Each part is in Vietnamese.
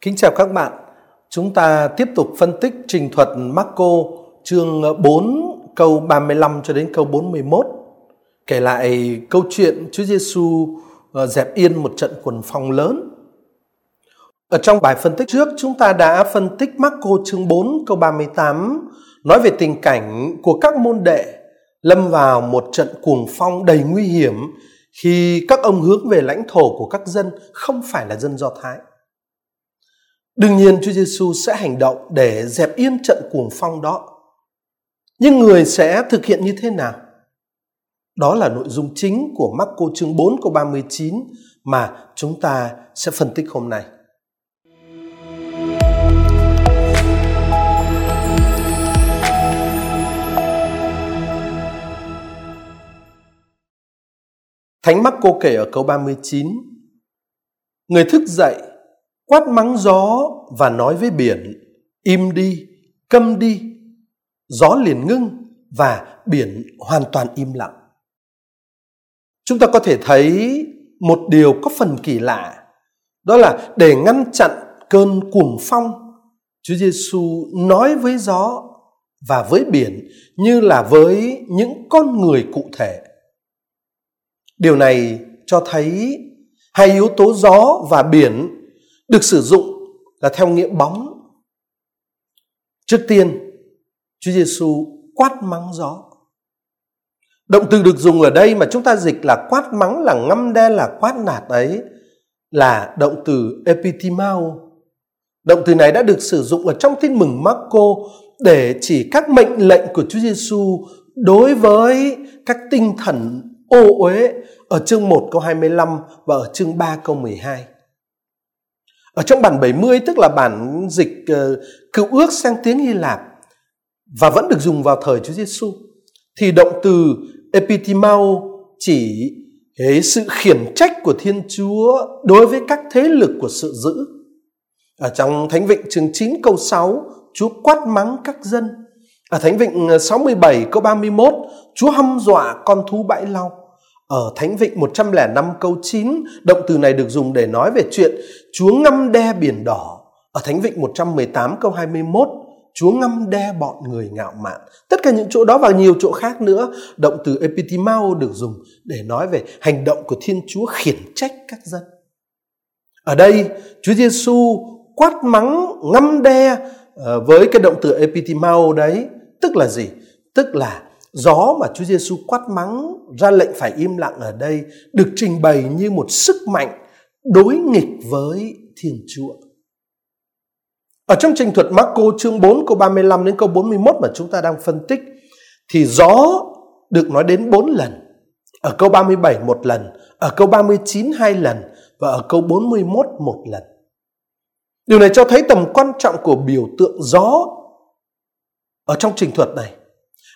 Kính chào các bạn. Chúng ta tiếp tục phân tích trình thuật Marco chương 4 câu 35 cho đến câu 41. Kể lại câu chuyện Chúa Giêsu ờ, dẹp yên một trận quần phong lớn. Ở trong bài phân tích trước, chúng ta đã phân tích Marco chương 4 câu 38 nói về tình cảnh của các môn đệ lâm vào một trận cuồng phong đầy nguy hiểm khi các ông hướng về lãnh thổ của các dân không phải là dân Do Thái. Đương nhiên Chúa Giêsu sẽ hành động để dẹp yên trận cuồng phong đó. Nhưng người sẽ thực hiện như thế nào? Đó là nội dung chính của Marco chương 4 câu 39 mà chúng ta sẽ phân tích hôm nay. Thánh Marco kể ở câu 39 Người thức dậy quát mắng gió và nói với biển, im đi, câm đi gió liền ngưng và biển hoàn toàn im lặng chúng ta có thể thấy một điều có phần kỳ lạ, đó là để ngăn chặn cơn cuồng phong, Chúa Giêsu nói với gió và với biển như là với những con người cụ thể. Điều này cho thấy hai yếu tố gió và biển được sử dụng là theo nghĩa bóng. Trước tiên, Chúa Giêsu quát mắng gió. Động từ được dùng ở đây mà chúng ta dịch là quát mắng là ngâm đen là quát nạt ấy là động từ epitimao. Động từ này đã được sử dụng ở trong tin mừng Marco để chỉ các mệnh lệnh của Chúa Giêsu đối với các tinh thần ô uế ở chương 1 câu 25 và ở chương 3 câu 12. Ở trong bản 70 tức là bản dịch uh, cựu ước sang tiếng Hy Lạp và vẫn được dùng vào thời Chúa Giêsu thì động từ epitimao chỉ cái sự khiển trách của Thiên Chúa đối với các thế lực của sự dữ. Ở trong Thánh Vịnh chương 9 câu 6, Chúa quát mắng các dân. Ở Thánh Vịnh ờ, 67 câu 31, Chúa hăm dọa con thú bãi lau. Ở Thánh Vịnh 105 câu 9, động từ này được dùng để nói về chuyện Chúa ngâm đe biển đỏ. Ở Thánh Vịnh 118 câu 21, Chúa ngâm đe bọn người ngạo mạn. Tất cả những chỗ đó và nhiều chỗ khác nữa, động từ epitimao được dùng để nói về hành động của Thiên Chúa khiển trách các dân. Ở đây, Chúa Giêsu quát mắng, ngâm đe ờ, với cái động từ epitimao đấy, tức là gì? Tức là Gió mà Chúa Giêsu quát mắng ra lệnh phải im lặng ở đây được trình bày như một sức mạnh đối nghịch với Thiên Chúa. Ở trong trình thuật Marco chương 4 câu 35 đến câu 41 mà chúng ta đang phân tích thì gió được nói đến 4 lần. Ở câu 37 một lần, ở câu 39 hai lần và ở câu 41 một lần. Điều này cho thấy tầm quan trọng của biểu tượng gió ở trong trình thuật này.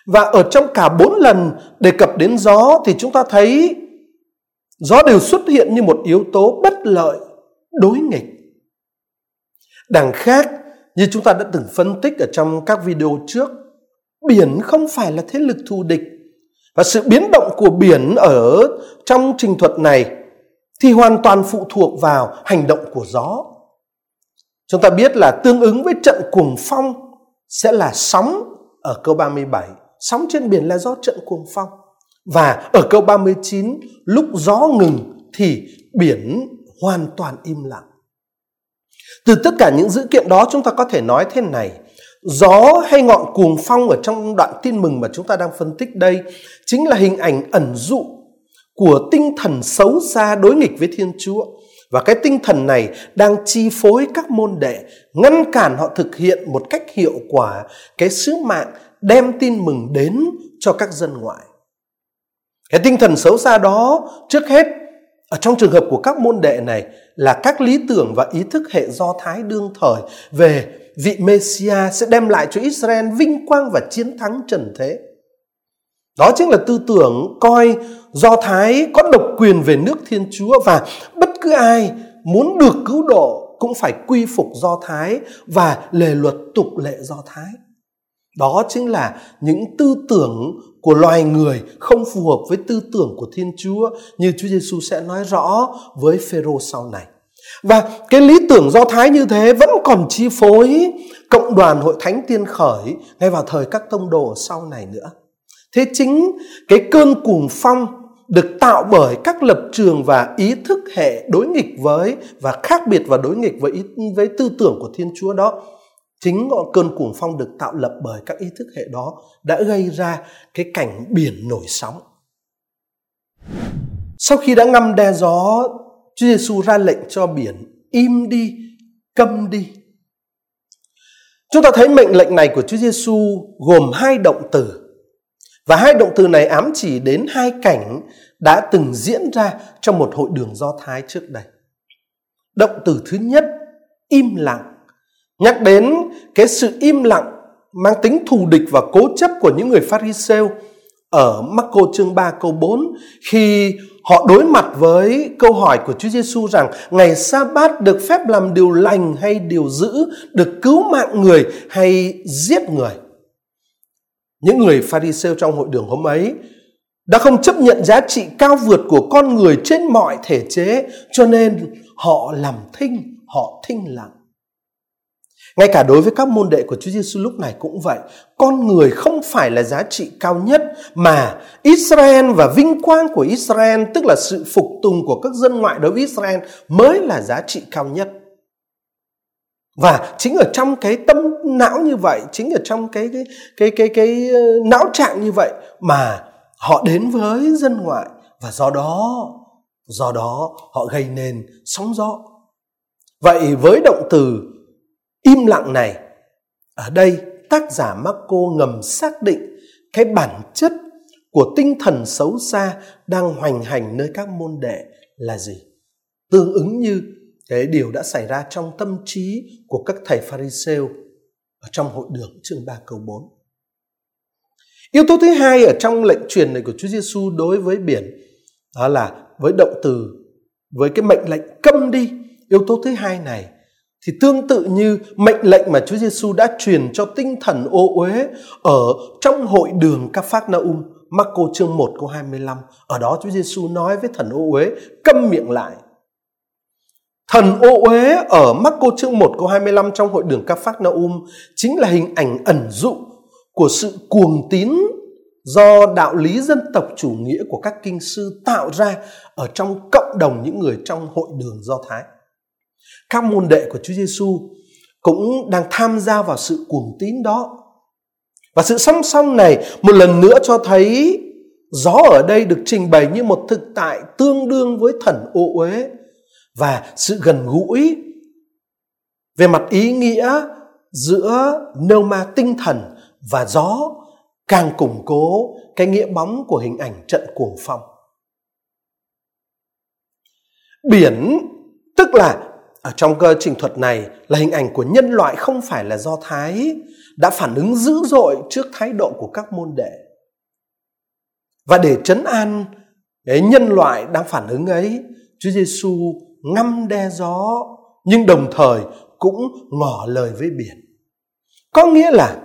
Và ở trong cả bốn lần đề cập đến gió thì chúng ta thấy gió đều xuất hiện như một yếu tố bất lợi, đối nghịch. Đằng khác, như chúng ta đã từng phân tích ở trong các video trước, biển không phải là thế lực thù địch. Và sự biến động của biển ở trong trình thuật này thì hoàn toàn phụ thuộc vào hành động của gió. Chúng ta biết là tương ứng với trận cuồng phong sẽ là sóng ở câu 37 Sóng trên biển là do trận cuồng phong. Và ở câu 39, lúc gió ngừng thì biển hoàn toàn im lặng. Từ tất cả những dữ kiện đó chúng ta có thể nói thế này. Gió hay ngọn cuồng phong ở trong đoạn tin mừng mà chúng ta đang phân tích đây chính là hình ảnh ẩn dụ của tinh thần xấu xa đối nghịch với Thiên Chúa. Và cái tinh thần này đang chi phối các môn đệ, ngăn cản họ thực hiện một cách hiệu quả cái sứ mạng đem tin mừng đến cho các dân ngoại. Cái tinh thần xấu xa đó trước hết, ở trong trường hợp của các môn đệ này là các lý tưởng và ý thức hệ do thái đương thời về vị Messia sẽ đem lại cho Israel vinh quang và chiến thắng trần thế. Đó chính là tư tưởng coi do thái có độc quyền về nước Thiên Chúa và bất cứ ai muốn được cứu độ cũng phải quy phục do thái và lề luật tục lệ do thái. Đó chính là những tư tưởng của loài người không phù hợp với tư tưởng của Thiên Chúa như Chúa Giêsu sẽ nói rõ với Phêrô sau này. Và cái lý tưởng Do Thái như thế vẫn còn chi phối cộng đoàn hội thánh tiên khởi ngay vào thời các tông đồ sau này nữa. Thế chính cái cơn cuồng phong được tạo bởi các lập trường và ý thức hệ đối nghịch với và khác biệt và đối nghịch với ý, với tư tưởng của Thiên Chúa đó chính cơn cuồng phong được tạo lập bởi các ý thức hệ đó đã gây ra cái cảnh biển nổi sóng. Sau khi đã ngâm đe gió Chúa Giêsu ra lệnh cho biển im đi câm đi. Chúng ta thấy mệnh lệnh này của Chúa Giêsu gồm hai động từ. Và hai động từ này ám chỉ đến hai cảnh đã từng diễn ra trong một hội đường Do Thái trước đây. Động từ thứ nhất, im lặng, nhắc đến cái sự im lặng mang tính thù địch và cố chấp của những người Pharisêu ở Marco chương 3 câu 4 khi họ đối mặt với câu hỏi của Chúa Giêsu rằng ngày sa bát được phép làm điều lành hay điều dữ, được cứu mạng người hay giết người. Những người Pharisêu trong hội đường hôm ấy đã không chấp nhận giá trị cao vượt của con người trên mọi thể chế cho nên họ làm thinh, họ thinh lặng. Ngay cả đối với các môn đệ của Chúa Giêsu lúc này cũng vậy. Con người không phải là giá trị cao nhất mà Israel và vinh quang của Israel tức là sự phục tùng của các dân ngoại đối với Israel mới là giá trị cao nhất. Và chính ở trong cái tâm não như vậy, chính ở trong cái cái cái cái cái, ờ, não trạng như vậy mà họ đến với dân ngoại và do đó do đó họ gây nên sóng gió. Vậy với động từ im lặng này ở đây, tác giả Marco ngầm xác định cái bản chất của tinh thần xấu xa đang hoành hành nơi các môn đệ là gì tương ứng như cái điều đã xảy ra trong tâm trí của các thầy Pharisêu ở trong hội đường chương 3 câu 4. Yếu tố thứ hai ở trong lệnh truyền này của Chúa Giêsu đối với biển, đó là với động từ, với cái mệnh lệnh câm đi. Yếu tố thứ hai này thì tương tự như mệnh lệnh mà Chúa Giêsu đã truyền cho tinh thần ô uế ở trong hội đường các phát na um Marco chương 1 câu 25 ở đó Chúa Giêsu nói với thần ô uế, câm miệng lại. Thần ô uế ở Marco chương 1 câu 25 trong hội đường các phát na um chính là hình ảnh ẩn dụ của sự cuồng tín do đạo lý dân tộc chủ nghĩa của các kinh sư tạo ra ở trong cộng đồng những người trong hội đường Do Thái các môn đệ của Chúa Giêsu cũng đang tham gia vào sự cuồng tín đó. Và sự song song này một lần nữa cho thấy gió ở đây được trình bày như một thực tại tương đương với thần ô uế và sự gần gũi về mặt ý nghĩa giữa ma tinh thần và gió, càng củng cố cái nghĩa bóng của hình ảnh trận cuồng phong. Biển, tức là ở trong cơ trình thuật này là hình ảnh của nhân loại không phải là do thái đã phản ứng dữ dội trước thái độ của các môn đệ. Và để trấn an, cái nhân loại đang phản ứng ấy, Chúa Giêsu ngâm đe gió, nhưng đồng thời cũng ngỏ lời với biển. Có nghĩa là,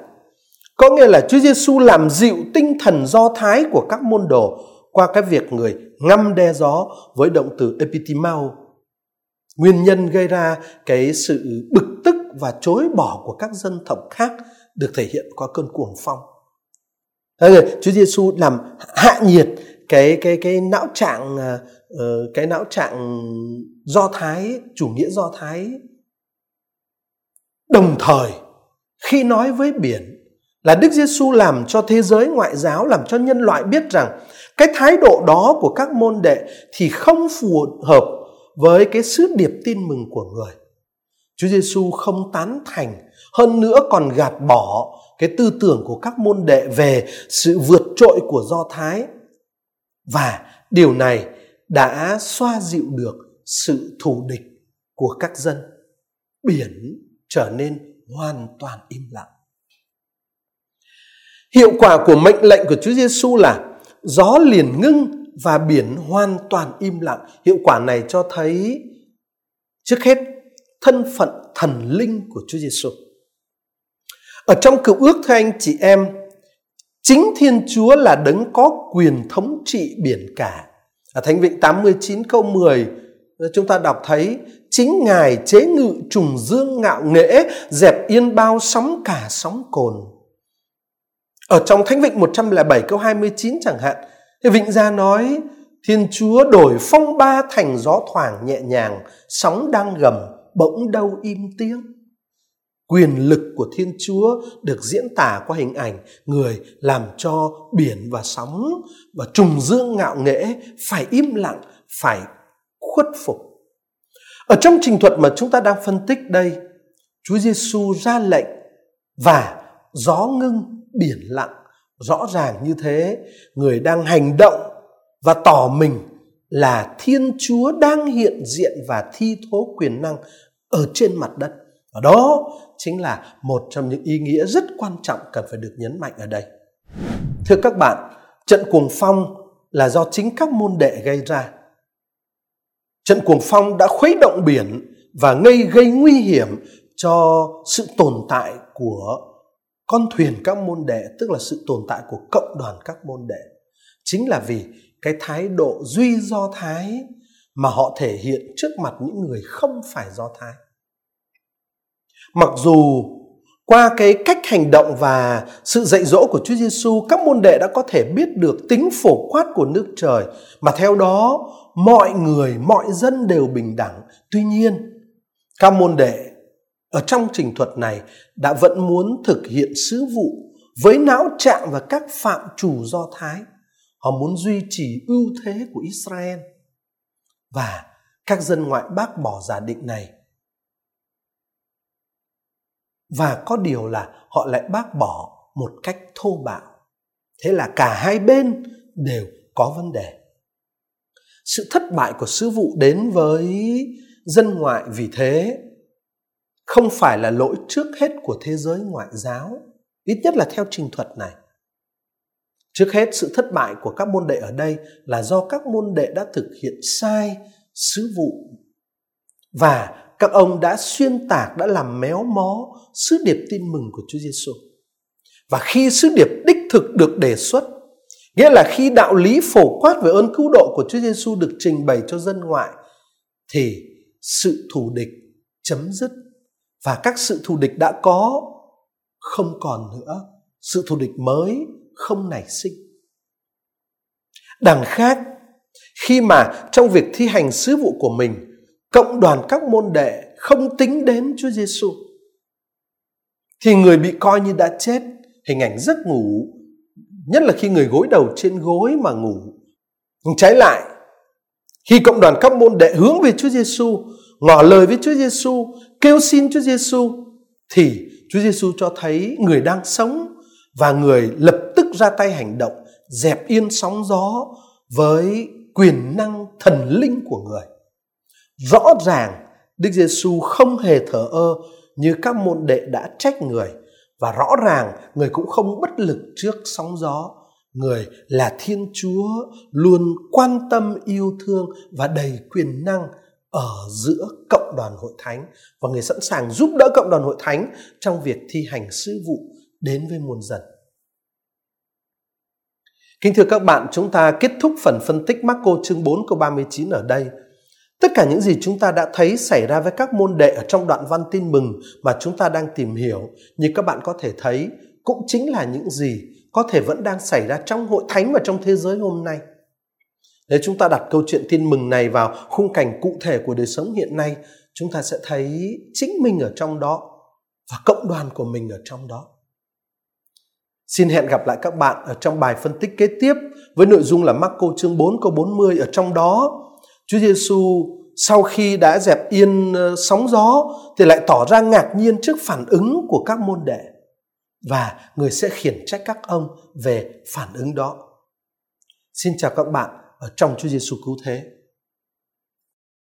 có nghĩa là Chúa Giêsu làm dịu tinh thần do thái của các môn đồ qua cái việc người ngâm đe gió với động từ epitimao nguyên nhân gây ra cái sự bực tức và chối bỏ của các dân tộc khác được thể hiện qua cơn cuồng phong. Chúa Giêsu làm hạ nhiệt cái cái cái não trạng ờ, ờ, cái não trạng do thái, chủ nghĩa do thái đồng thời, khi nói với biển là Đức Giêsu làm cho thế giới ngoại giáo, làm cho nhân loại biết rằng cái thái độ đó của các môn đệ thì không phù hợp với cái sứ điệp tin mừng của người. Chúa Giêsu không tán thành, hơn nữa còn gạt bỏ cái tư tưởng của các môn đệ về sự vượt trội của Do Thái. Và điều này đã xoa dịu được sự thù địch của các dân. Biển trở nên hoàn toàn im lặng. Hiệu quả của mệnh lệnh của Chúa Giêsu là gió liền ngưng và biển hoàn toàn im lặng. Hiệu quả này cho thấy trước hết thân phận thần linh của Chúa Giêsu. Ở trong cựu ước thưa anh chị em, chính Thiên Chúa là đấng có quyền thống trị biển cả. Ở Thánh Vịnh 89 câu 10 chúng ta đọc thấy chính ngài chế ngự trùng dương ngạo nghễ dẹp yên bao sóng cả sóng cồn ở trong Thánh Vịnh 107 câu 29 chẳng hạn thế Vịnh Gia nói, Thiên Chúa đổi phong ba thành gió thoảng nhẹ nhàng, sóng đang gầm, bỗng đâu im tiếng. Quyền lực của thiên chúa được diễn tả qua hình ảnh người làm cho biển và sóng và trùng dương ngạo nghễ, phải im lặng, phải khuất phục. Ở trong trình thuật mà chúng ta đang phân tích đây, chúa giêsu ra lệnh và gió ngưng biển lặng rõ ràng như thế người đang hành động và tỏ mình là thiên chúa đang hiện diện và thi thố quyền năng ở trên mặt đất và đó chính là một trong những ý nghĩa rất quan trọng cần phải được nhấn mạnh ở đây. Thưa các bạn, trận cuồng phong là do chính các môn đệ gây ra. Trận cuồng phong đã khuấy động biển và gây gây nguy hiểm cho sự tồn tại của con thuyền các môn đệ, tức là sự tồn tại của cộng đoàn các môn đệ. Chính là vì cái thái độ duy do thái mà họ thể hiện trước mặt những người không phải do thái mặc dù qua cái cách hành động và sự dạy dỗ của Chúa Giêsu, các môn đệ đã có thể biết được tính phổ quát của nước trời, mà theo đó mọi người, mọi dân đều bình đẳng. Tuy nhiên, các môn đệ ở trong trình thuật này, đã vẫn muốn thực hiện sứ vụ với não trạng và các phạm chủ do thái. Họ muốn duy trì ưu thế của Israel. Và các dân ngoại bác bỏ giả định này và có điều là họ lại bác bỏ một cách thô bạo thế là cả hai bên đều có vấn đề sự thất bại của sứ vụ đến với dân ngoại vì thế không phải là lỗi trước hết của thế giới ngoại giáo ít nhất là theo trình thuật này. Trước hết sự thất bại của các môn đệ ở đây là do các môn đệ đã thực hiện sai sứ vụ. Và các ông đã xuyên tạc, đã làm méo mó sứ điệp tin mừng của Chúa Giêsu. Và khi sứ điệp đích thực được đề xuất, nghĩa là khi đạo lý phổ quát về ơn cứu độ của Chúa Giêsu được trình bày cho dân ngoại, thì sự thù địch chấm dứt và các sự thù địch đã có không còn nữa, sự thù địch mới không nảy sinh. Đằng khác, khi mà trong việc thi hành sứ vụ của mình cộng đoàn các môn đệ không tính đến Chúa Giêsu thì người bị coi như đã chết. Hình ảnh giấc ngủ nhất là khi người gối đầu trên gối mà ngủ trái lại. Khi cộng đoàn các môn đệ hướng về Chúa Giêsu ngỏ lời với Chúa Giêsu kêu xin Chúa Giêsu thì Chúa Giêsu cho thấy người đang sống và người lập tức ra tay hành động, dẹp yên sóng gió với quyền năng thần linh của người Rõ ràng, Đức Giêsu không hề thờ ơ như các môn đệ đã trách người, và rõ ràng người cũng không bất lực trước sóng gió. Người là Thiên Chúa luôn quan tâm yêu thương và đầy quyền năng ở giữa cộng đoàn hội thánh và người sẵn sàng giúp đỡ cộng đoàn hội thánh trong việc thi hành sứ vụ đến với muôn dân. Kính thưa các bạn, chúng ta kết thúc phần phân tích Marco chương 4 câu 39 ở đây. Tất cả những gì chúng ta đã thấy xảy ra với các môn đệ ở trong đoạn văn tin mừng mà chúng ta đang tìm hiểu, như các bạn có thể thấy, cũng chính là những gì có thể vẫn đang xảy ra trong hội thánh và trong thế giới hôm nay. Nếu chúng ta đặt câu chuyện tin mừng này vào khung cảnh cụ thể của đời sống hiện nay, chúng ta sẽ thấy chính mình ở trong đó và cộng đoàn của mình ở trong đó. Xin hẹn gặp lại các bạn ở trong bài phân tích kế tiếp với nội dung là Marco chương 4 câu 40 ở trong đó Chúa Giêsu sau khi đã dẹp yên ờ, sóng gió thì lại tỏ ra ngạc nhiên trước phản ứng của các môn đệ và người sẽ khiển trách các ông về phản ứng đó. Xin chào các bạn ở trong Chúa Giêsu cứu thế.